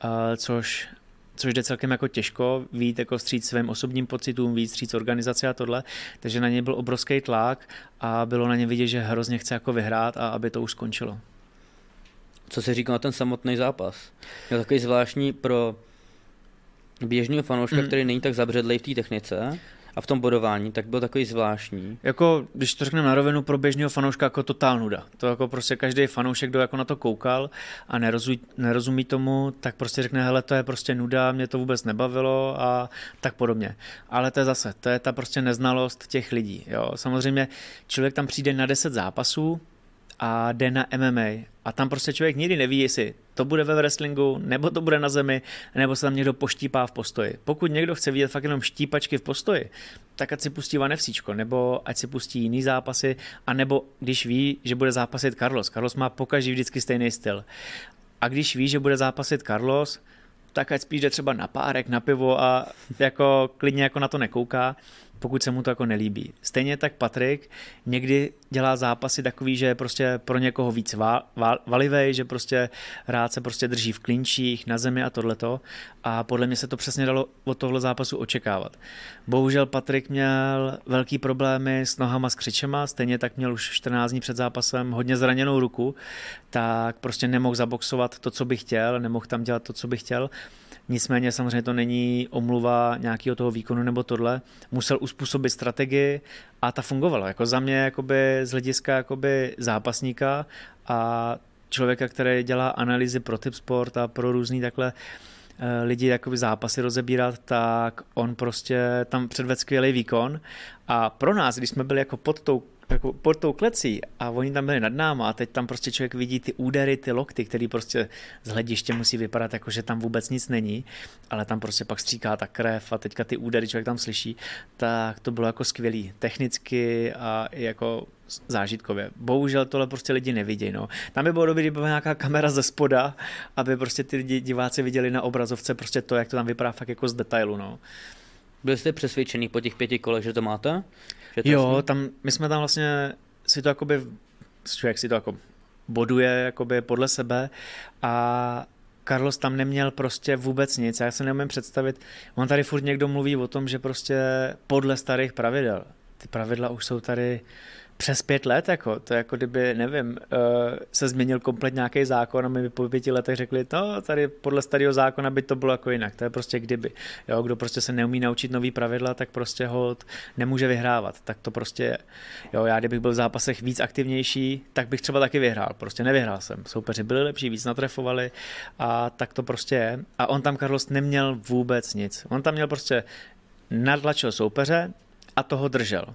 a což což jde celkem jako těžko, vít jako vstříc svým osobním pocitům, víc vstříc organizace a tohle, takže na něj byl obrovský tlak a bylo na ně vidět, že hrozně chce jako vyhrát a aby to už skončilo. Co se říká na ten samotný zápas? Je takový zvláštní pro běžného fanouška, Mm. který není tak zabředlej v té technice a v tom bodování, tak byl takový zvláštní. Jako, když to řekneme na rovinu, pro běžného fanouška jako totál nuda. To jako prostě každý fanoušek, kdo jako na to koukal a nerozumí, nerozumí tomu, tak prostě řekne, hele, to je prostě nuda, mě to vůbec nebavilo a tak podobně. Ale to je zase, to je ta prostě neznalost těch lidí. Jo. Samozřejmě člověk tam přijde na 10 zápasů a jde na MMA a tam prostě člověk nikdy neví, jestli to bude ve wrestlingu, nebo to bude na zemi, nebo se tam někdo poštípá v postoji. Pokud někdo chce vidět fakt jenom štípačky v postoji, tak ať si pustí vanevsíčko, nebo ať si pustí jiný zápasy, a nebo když ví, že bude zápasit Carlos. Carlos má pokaždý vždycky stejný styl. A když ví, že bude zápasit Carlos, tak ať spíš jde třeba na párek, na pivo a jako klidně jako na to nekouká, pokud se mu to jako nelíbí. Stejně tak Patrik někdy dělá zápasy takový, že je prostě pro někoho víc val, val, valivej, že prostě rád se prostě drží v klinčích, na zemi a tohleto. A podle mě se to přesně dalo od tohle zápasu očekávat. Bohužel Patrik měl velký problémy s nohama s křičema, stejně tak měl už 14 dní před zápasem hodně zraněnou ruku, tak prostě nemohl zaboxovat to, co by chtěl, nemohl tam dělat to, co by chtěl. Nicméně samozřejmě to není omluva nějakého toho výkonu nebo tohle. Musel uspůsobit strategii a ta fungovala. Jako za mě jakoby z hlediska jakoby zápasníka a člověka, který dělá analýzy pro typ sport a pro různý takhle eh, lidi jakoby zápasy rozebírat, tak on prostě tam předvedl skvělý výkon a pro nás, když jsme byli jako pod tou jako pod tou klecí a oni tam byli nad náma a teď tam prostě člověk vidí ty údery, ty lokty, který prostě z hlediště musí vypadat jako, že tam vůbec nic není, ale tam prostě pak stříká ta krev a teďka ty údery člověk tam slyší, tak to bylo jako skvělý technicky a jako zážitkově. Bohužel tohle prostě lidi nevidějí. No. Tam by bylo dobré, kdyby byla nějaká kamera ze spoda, aby prostě ty diváci viděli na obrazovce prostě to, jak to tam vypadá fakt jako z detailu. No. Byli jste přesvědčený po těch pěti kolech, že to máte? Že to Jo, jasný? tam, my jsme tam vlastně si to jakoby, člověk si to jako boduje jakoby podle sebe a Carlos tam neměl prostě vůbec nic. Já se neumím představit, on tady furt někdo mluví o tom, že prostě podle starých pravidel. Ty pravidla už jsou tady přes pět let, jako, to jako kdyby, nevím, uh, se změnil komplet nějaký zákon a my by po pěti letech řekli, no tady podle starého zákona by to bylo jako jinak, to je prostě kdyby. Jo, kdo prostě se neumí naučit nový pravidla, tak prostě hold nemůže vyhrávat. Tak to prostě. Jo, já kdybych byl v zápasech víc aktivnější, tak bych třeba taky vyhrál. Prostě nevyhrál jsem. Soupeři byli lepší, víc natrefovali a tak to prostě je. A on tam, Carlos, neměl vůbec nic. On tam měl prostě nadlačil soupeře a toho držel.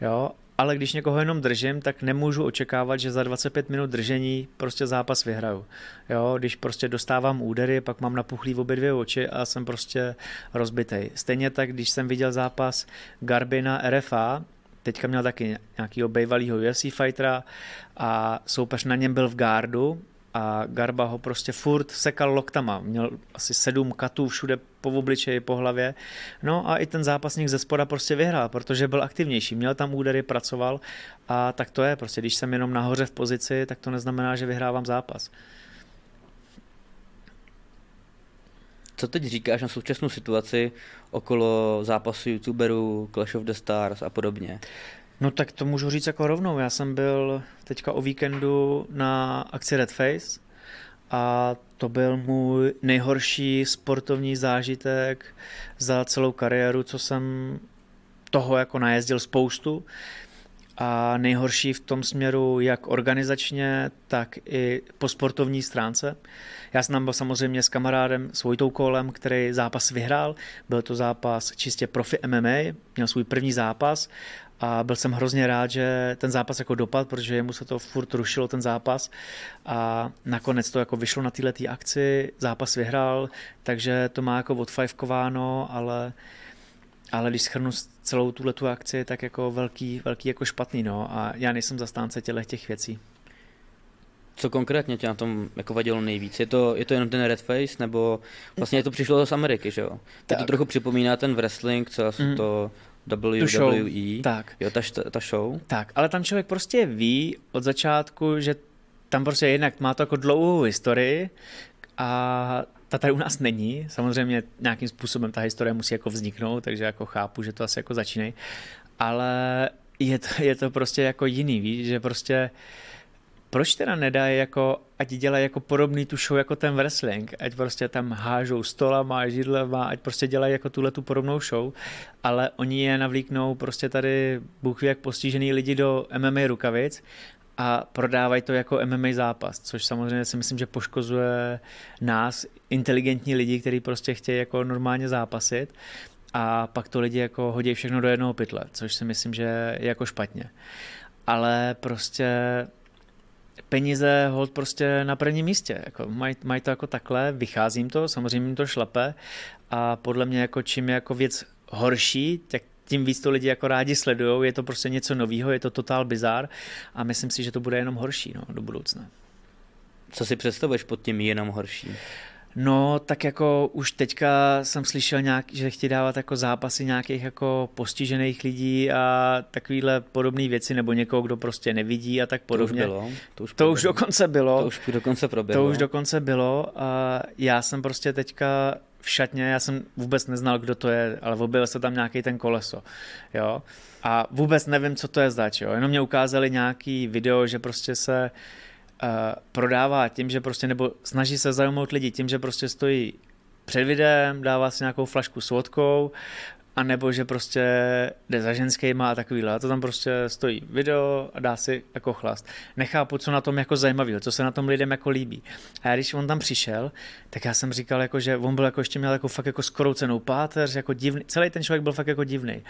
Jo, ale když někoho jenom držím, tak nemůžu očekávat, že za 25 minut držení prostě zápas vyhraju. Jo, když prostě dostávám údery, pak mám napuchlý obě dvě oči a jsem prostě rozbitej. Stejně tak, když jsem viděl zápas Garbina RFA, teďka měl taky nějakýho bývalýho UFC fightera a soupeř na něm byl v gardu a Garba ho prostě furt sekal loktama. Měl asi sedm katů všude po obličeji, po hlavě. No a i ten zápasník ze spoda prostě vyhrál, protože byl aktivnější. Měl tam údery, pracoval a tak to je. Prostě když jsem jenom nahoře v pozici, tak to neznamená, že vyhrávám zápas. Co teď říkáš na současnou situaci okolo zápasu youtuberů, Clash of the Stars a podobně? No tak to můžu říct jako rovnou. Já jsem byl teďka o víkendu na akci Red Face a to byl můj nejhorší sportovní zážitek za celou kariéru, co jsem toho jako najezdil spoustu. a nejhorší v tom směru jak organizačně, tak i po sportovní stránce. Já jsem tam byl samozřejmě s kamarádem, s Vojtou Kolem, který zápas vyhrál. Byl to zápas čistě profi MMA, měl svůj první zápas a byl jsem hrozně rád, že ten zápas jako dopad, protože mu se to furt rušilo ten zápas a nakonec to jako vyšlo na této akci, zápas vyhrál, takže to má jako odfajfkováno, ale ale když schrnu celou tuhle tu akci, tak jako velký, velký jako špatný, no a já nejsem zastánce těchto těch věcí. Co konkrétně tě na tom jako vadilo nejvíc? Je to, je to jenom ten red face, nebo vlastně to přišlo z Ameriky, že jo? Tak. to trochu připomíná ten wrestling, co mm. to WWE, tak. jo, ta, ta show. Tak, ale tam člověk prostě ví od začátku, že tam prostě jednak má to jako dlouhou historii a ta tady u nás není. Samozřejmě nějakým způsobem ta historie musí jako vzniknout, takže jako chápu, že to asi jako začínají. Ale je to, je to prostě jako jiný, víš, že prostě proč teda nedají jako, ať dělají jako podobný tu show jako ten wrestling, ať prostě tam hážou stolama, židlema, ať prostě dělají jako tuhle tu podobnou show, ale oni je navlíknou prostě tady Bůh jak postižený lidi do MMA rukavic a prodávají to jako MMA zápas, což samozřejmě si myslím, že poškozuje nás, inteligentní lidi, kteří prostě chtějí jako normálně zápasit a pak to lidi jako hodí všechno do jednoho pytle, což si myslím, že je jako špatně. Ale prostě peníze hold prostě na prvním místě. Jako mají, maj to jako takhle, vycházím to, samozřejmě jim to šlape a podle mě jako čím je jako věc horší, tak tím víc to lidi jako rádi sledují, je to prostě něco nového, je to totál bizár a myslím si, že to bude jenom horší no, do budoucna. Co si představuješ pod tím jenom horší? No, tak jako už teďka jsem slyšel nějak, že chtějí dávat jako zápasy nějakých jako postižených lidí a takovýhle podobné věci, nebo někoho, kdo prostě nevidí a tak podobně. To už bylo. To už, to už dokonce bylo. To už dokonce proběhlo. To už dokonce bylo a já jsem prostě teďka v šatně, já jsem vůbec neznal, kdo to je, ale objevil se tam nějaký ten koleso, jo. A vůbec nevím, co to je zač, jo. Jenom mě ukázali nějaký video, že prostě se prodává tím, že prostě, nebo snaží se zajmout lidi tím, že prostě stojí před videem, dává si nějakou flašku s vodkou, a nebo že prostě jde za ženskýma a takovýhle. A to tam prostě stojí video a dá si jako chlast. Nechápu, co na tom jako zajímavý, co se na tom lidem jako líbí. A já, když on tam přišel, tak já jsem říkal, jako, že on byl jako ještě měl jako fakt jako skoroucenou páteř, jako divný, celý ten člověk byl fakt jako divný.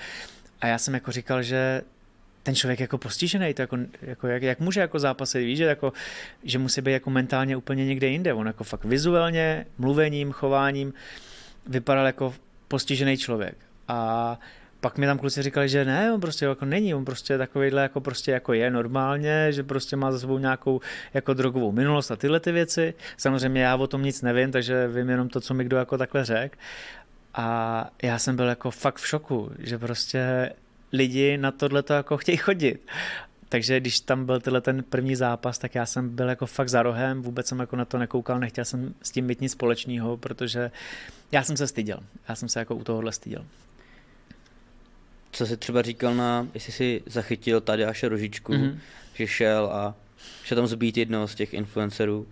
A já jsem jako říkal, že ten člověk jako postižený, to jako, jako jak, jak, může jako zápasit, víš, že, jako, že musí být jako mentálně úplně někde jinde. On jako fakt vizuálně, mluvením, chováním vypadal jako postižený člověk. A pak mi tam kluci říkali, že ne, on prostě jako není, on prostě takovýhle jako prostě jako je normálně, že prostě má za sebou nějakou jako drogovou minulost a tyhle ty věci. Samozřejmě já o tom nic nevím, takže vím jenom to, co mi kdo jako takhle řekl. A já jsem byl jako fakt v šoku, že prostě lidi na tohle to jako chtějí chodit. Takže když tam byl tenhle ten první zápas, tak já jsem byl jako fakt za rohem, vůbec jsem jako na to nekoukal, nechtěl jsem s tím mít nic společného, protože já jsem se styděl. Já jsem se jako u tohohle styděl. Co jsi třeba říkal na, jestli jsi zachytil tady až Rožičku, mm-hmm. že šel a šel tam zbít jednoho z těch influencerů.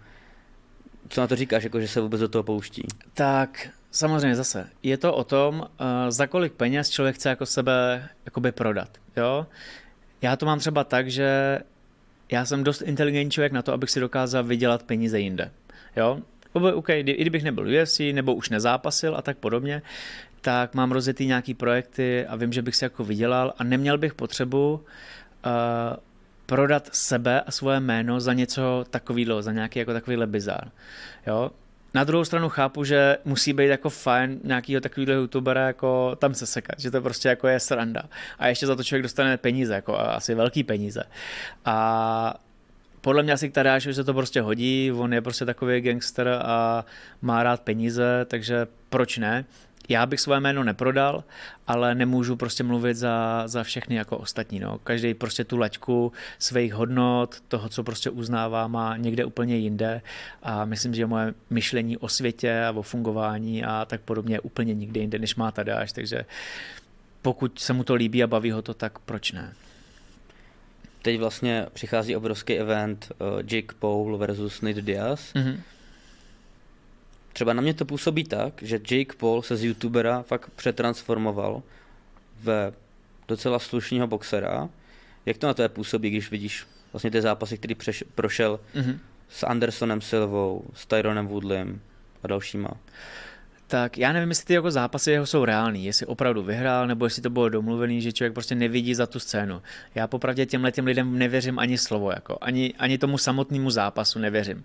Co na to říkáš, jako že se vůbec do toho pouští? Tak samozřejmě zase, je to o tom, uh, za kolik peněz člověk chce jako sebe jakoby prodat. Jo? Já to mám třeba tak, že já jsem dost inteligentní člověk na to, abych si dokázal vydělat peníze jinde. Jo? OK, i kdybych nebyl UFC, nebo už nezápasil a tak podobně, tak mám rozjetý nějaký projekty a vím, že bych si jako vydělal a neměl bych potřebu uh, prodat sebe a svoje jméno za něco takového, za nějaký jako takovýhle bizár. Jo? Na druhou stranu chápu, že musí být jako fajn nějakýho takového youtubera jako tam se sekat, že to prostě jako je sranda. A ještě za to člověk dostane peníze, jako asi velký peníze. A podle mě asi k Tadášovi se to prostě hodí, on je prostě takový gangster a má rád peníze, takže proč ne? Já bych své jméno neprodal, ale nemůžu prostě mluvit za, za všechny jako ostatní. No. Každý prostě tu laťku svých hodnot, toho, co prostě uznává, má někde úplně jinde a myslím, že moje myšlení o světě a o fungování a tak podobně je úplně nikde jinde, než má Tadáš, takže pokud se mu to líbí a baví ho to, tak proč ne? Teď vlastně přichází obrovský event uh, Jake Paul versus Nate Diaz. Mm-hmm třeba na mě to působí tak, že Jake Paul se z youtubera fakt přetransformoval ve docela slušného boxera, Jak to na tebe působí, když vidíš vlastně ty zápasy, který přeš, prošel mm-hmm. s Andersonem Silvou, s Tyronem Woodlem a dalšíma? Tak já nevím, jestli ty jako zápasy jeho jsou reální, jestli opravdu vyhrál, nebo jestli to bylo domluvený, že člověk prostě nevidí za tu scénu. Já popravdě těmhle těm lidem nevěřím ani slovo, jako, ani, ani tomu samotnému zápasu nevěřím.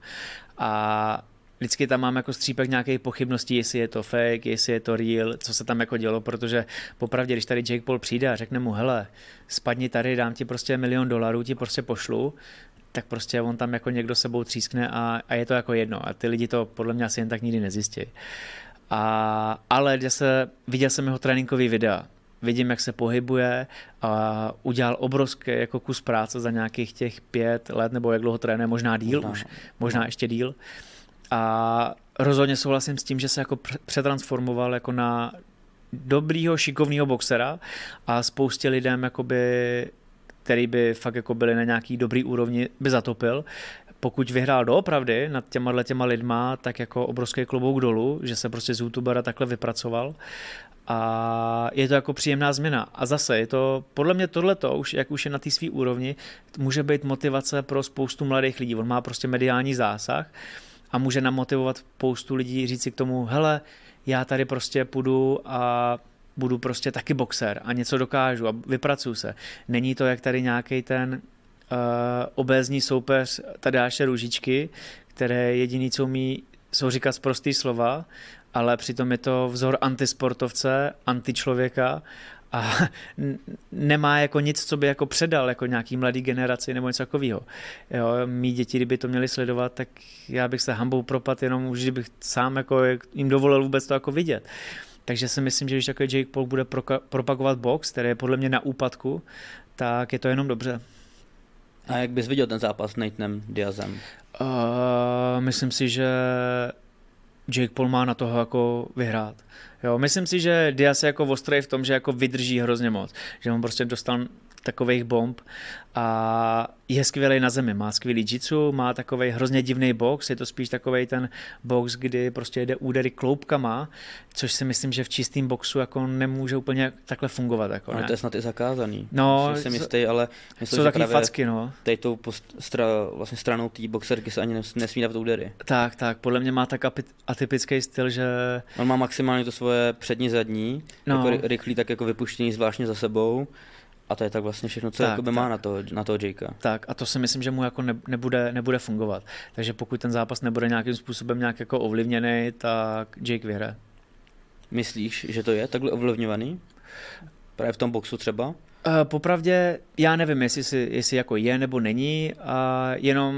A vždycky tam mám jako střípek nějaké pochybnosti, jestli je to fake, jestli je to real, co se tam jako dělo, protože popravdě, když tady Jake Paul přijde a řekne mu, hele, spadni tady, dám ti prostě milion dolarů, ti prostě pošlu, tak prostě on tam jako někdo sebou třískne a, a je to jako jedno. A ty lidi to podle mě asi jen tak nikdy nezjistí. A, ale se, viděl jsem jeho tréninkový videa. Vidím, jak se pohybuje a udělal obrovský jako kus práce za nějakých těch pět let, nebo jak dlouho trénuje, možná díl možná, už, možná no. ještě díl. A rozhodně souhlasím s tím, že se jako přetransformoval jako na dobrýho, šikovného boxera a spoustě lidem, jakoby, který by fakt jako byli na nějaký dobrý úrovni, by zatopil pokud vyhrál doopravdy nad těma těma lidma, tak jako obrovský klobouk dolů, že se prostě z youtubera takhle vypracoval a je to jako příjemná změna. A zase je to, podle mě tohleto, už, jak už je na té své úrovni, může být motivace pro spoustu mladých lidí. On má prostě mediální zásah a může namotivovat spoustu lidí říct si k tomu, hele, já tady prostě půjdu a budu prostě taky boxer a něco dokážu a vypracuju se. Není to jak tady nějaký ten uh, obézní soupeř Tadáše Růžičky, které jediný, co umí, jsou říkat prostý slova, ale přitom je to vzor antisportovce, antičlověka a nemá jako nic, co by jako předal jako nějaký mladý generaci nebo něco takového. Jo, mý děti, kdyby to měli sledovat, tak já bych se hambou propad jenom už, kdybych sám jako jim dovolil vůbec to jako vidět. Takže si myslím, že když takový Jake Paul bude propagovat box, který je podle mě na úpadku, tak je to jenom dobře. A jak bys viděl ten zápas s Natenem Diazem? Uh, myslím si, že Jake Paul má na toho jako vyhrát. Jo, myslím si, že Diaz je jako ostrý v tom, že jako vydrží hrozně moc. Že on prostě dostal takových bomb a je skvělý na zemi, má skvělý jitsu, má takový hrozně divný box, je to spíš takový ten box, kdy prostě jde údery kloubkama, což si myslím, že v čistém boxu jako nemůže úplně takhle fungovat. Jako, ale ne? to je snad i zakázaný. No, jsem jistý, ale myslím, jsou že facky, no. Tady tou stra, vlastně stranou té boxerky se ani nesmí dávat údery. Tak, tak, podle mě má tak atypický styl, že... On má maximálně to svoje přední zadní, no. jako rychlý, tak jako vypuštění zvláštně za sebou a to je tak vlastně všechno, co tak, tak. má na toho, na toho Jakea. Tak a to si myslím, že mu jako ne, nebude, nebude fungovat. Takže pokud ten zápas nebude nějakým způsobem nějak jako ovlivněný, tak Jake vyhraje. Myslíš, že to je takhle ovlivňovaný? Právě v tom boxu třeba? Uh, popravdě já nevím, jestli, si, jestli jako je nebo není, a jenom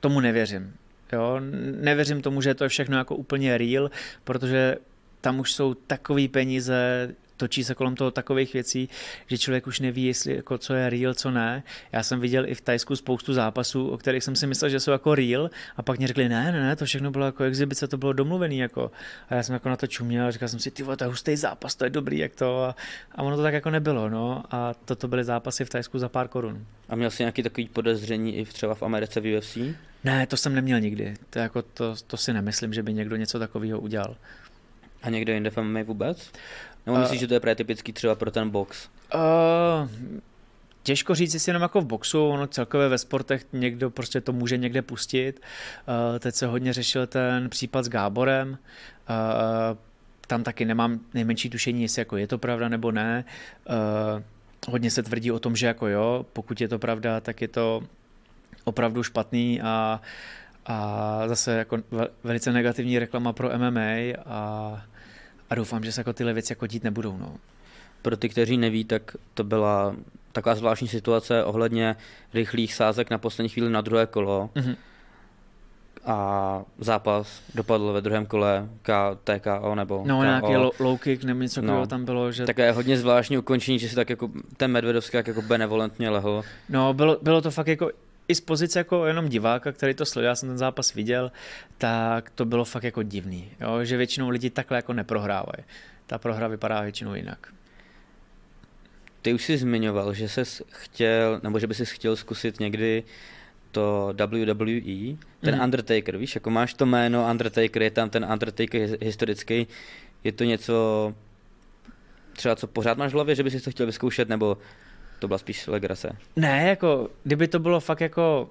tomu nevěřím. Jo? Nevěřím tomu, že to je všechno jako úplně real, protože tam už jsou takové peníze, točí se kolem toho takových věcí, že člověk už neví, jestli jako co je real, co ne. Já jsem viděl i v Tajsku spoustu zápasů, o kterých jsem si myslel, že jsou jako real a pak mě řekli, ne, ne, ne, to všechno bylo jako exibice, to bylo domluvený jako. A já jsem jako na to čuměl a říkal jsem si, ty to je hustý zápas, to je dobrý, jak to. A, a ono to tak jako nebylo, no. A toto byly zápasy v Tajsku za pár korun. A měl jsi nějaký takový podezření i třeba v Americe v UFC? Ne, to jsem neměl nikdy. To, jako to, to si nemyslím, že by někdo něco takového udělal. A někdo jinde v MMA vůbec? Nebo myslíš, uh, že to je právě typický třeba pro ten box? Uh, těžko říct, jestli jenom jako v boxu, ono celkově ve sportech někdo prostě to může někde pustit. Uh, teď se hodně řešil ten případ s Gáborem. Uh, tam taky nemám nejmenší tušení, jestli jako je to pravda nebo ne. Uh, hodně se tvrdí o tom, že jako jo, pokud je to pravda, tak je to opravdu špatný a, a zase jako velice negativní reklama pro MMA a a doufám, že se jako tyhle věci jako dít nebudou. No. Pro ty, kteří neví, tak to byla taková zvláštní situace ohledně rychlých sázek na poslední chvíli na druhé kolo. Mm-hmm. A zápas dopadl ve druhém kole K, TKO nebo No KO. nějaký low kick nebo něco no. tam bylo. Že... Také hodně zvláštní ukončení, že si tak jako ten Medvedovský jako benevolentně lehl. No bylo, bylo to fakt jako i z pozice jako jenom diváka, který to sledoval, já jsem ten zápas viděl, tak to bylo fakt jako divný, jo? že většinou lidi takhle jako neprohrávají. Ta prohra vypadá většinou jinak. Ty už jsi zmiňoval, že jsi chtěl, nebo že by si chtěl zkusit někdy to WWE, ten mm. Undertaker, víš, jako máš to jméno Undertaker, je tam ten Undertaker historický, je to něco třeba, co pořád máš v hlavě, že bys to chtěl vyzkoušet, nebo to byla spíš legrace? Ne, jako, kdyby to bylo fakt jako,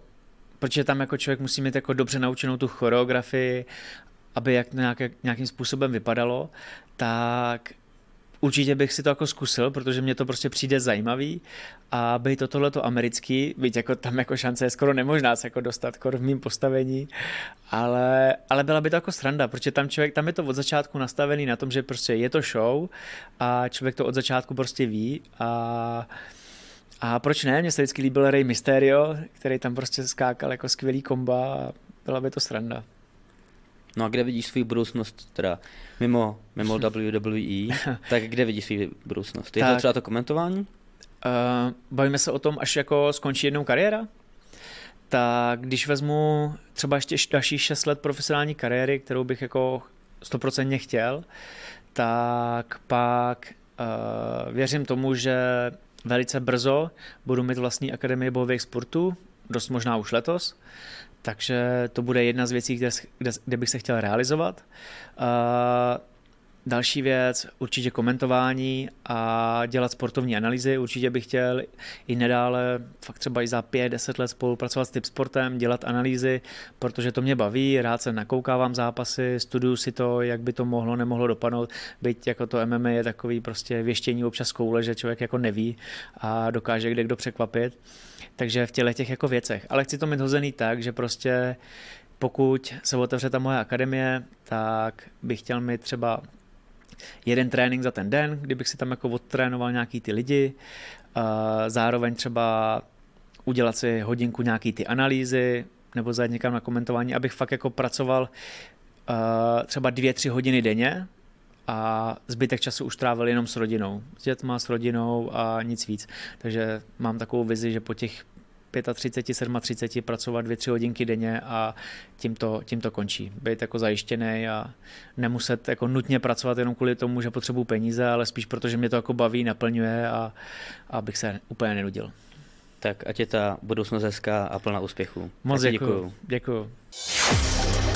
protože tam jako člověk musí mít jako dobře naučenou tu choreografii, aby jak nějak, nějakým způsobem vypadalo, tak určitě bych si to jako zkusil, protože mě to prostě přijde zajímavý a by to tohleto americký, byť jako tam jako šance je skoro nemožná se jako dostat skoro v mým postavení, ale, ale byla by to jako sranda, protože tam člověk, tam je to od začátku nastavený na tom, že prostě je to show a člověk to od začátku prostě ví a a proč ne? Mně se vždycky líbil Rey Mysterio, který tam prostě skákal jako skvělý komba a byla by to sranda. No a kde vidíš svou budoucnost, teda mimo, mimo WWE, tak kde vidíš svou budoucnost? Je tak. to třeba to komentování? Uh, bavíme se o tom, až jako skončí jednou kariéra? Tak když vezmu třeba ještě dalších 6 let profesionální kariéry, kterou bych jako stoprocentně chtěl, tak pak uh, věřím tomu, že velice brzo budu mít vlastní akademii bojových sportů, dost možná už letos, takže to bude jedna z věcí, kde, kde, kde bych se chtěl realizovat. Uh, Další věc, určitě komentování a dělat sportovní analýzy. Určitě bych chtěl i nadále, fakt třeba i za 5-10 let spolupracovat s typ sportem, dělat analýzy, protože to mě baví, rád se nakoukávám zápasy, studuju si to, jak by to mohlo, nemohlo dopadnout. Byť jako to MMA je takový prostě věštění občas koule, že člověk jako neví a dokáže kde kdo překvapit. Takže v těle těch jako věcech. Ale chci to mít hozený tak, že prostě pokud se otevře ta moje akademie, tak bych chtěl mít třeba jeden trénink za ten den, kdybych si tam jako odtrénoval nějaký ty lidi, zároveň třeba udělat si hodinku nějaký ty analýzy, nebo zajít někam na komentování, abych fakt jako pracoval třeba dvě, tři hodiny denně a zbytek času už trávil jenom s rodinou. S dětma, s rodinou a nic víc. Takže mám takovou vizi, že po těch 35, 37 pracovat 2-3 hodinky denně a tím to, tím to končí. Být jako zajištěný a nemuset jako nutně pracovat jenom kvůli tomu, že potřebuji peníze, ale spíš protože mě to jako baví, naplňuje a, a abych se úplně nenudil. Tak ať je ta budoucnost hezká a plná úspěchů. Moc děkuju. děkuju. děkuju.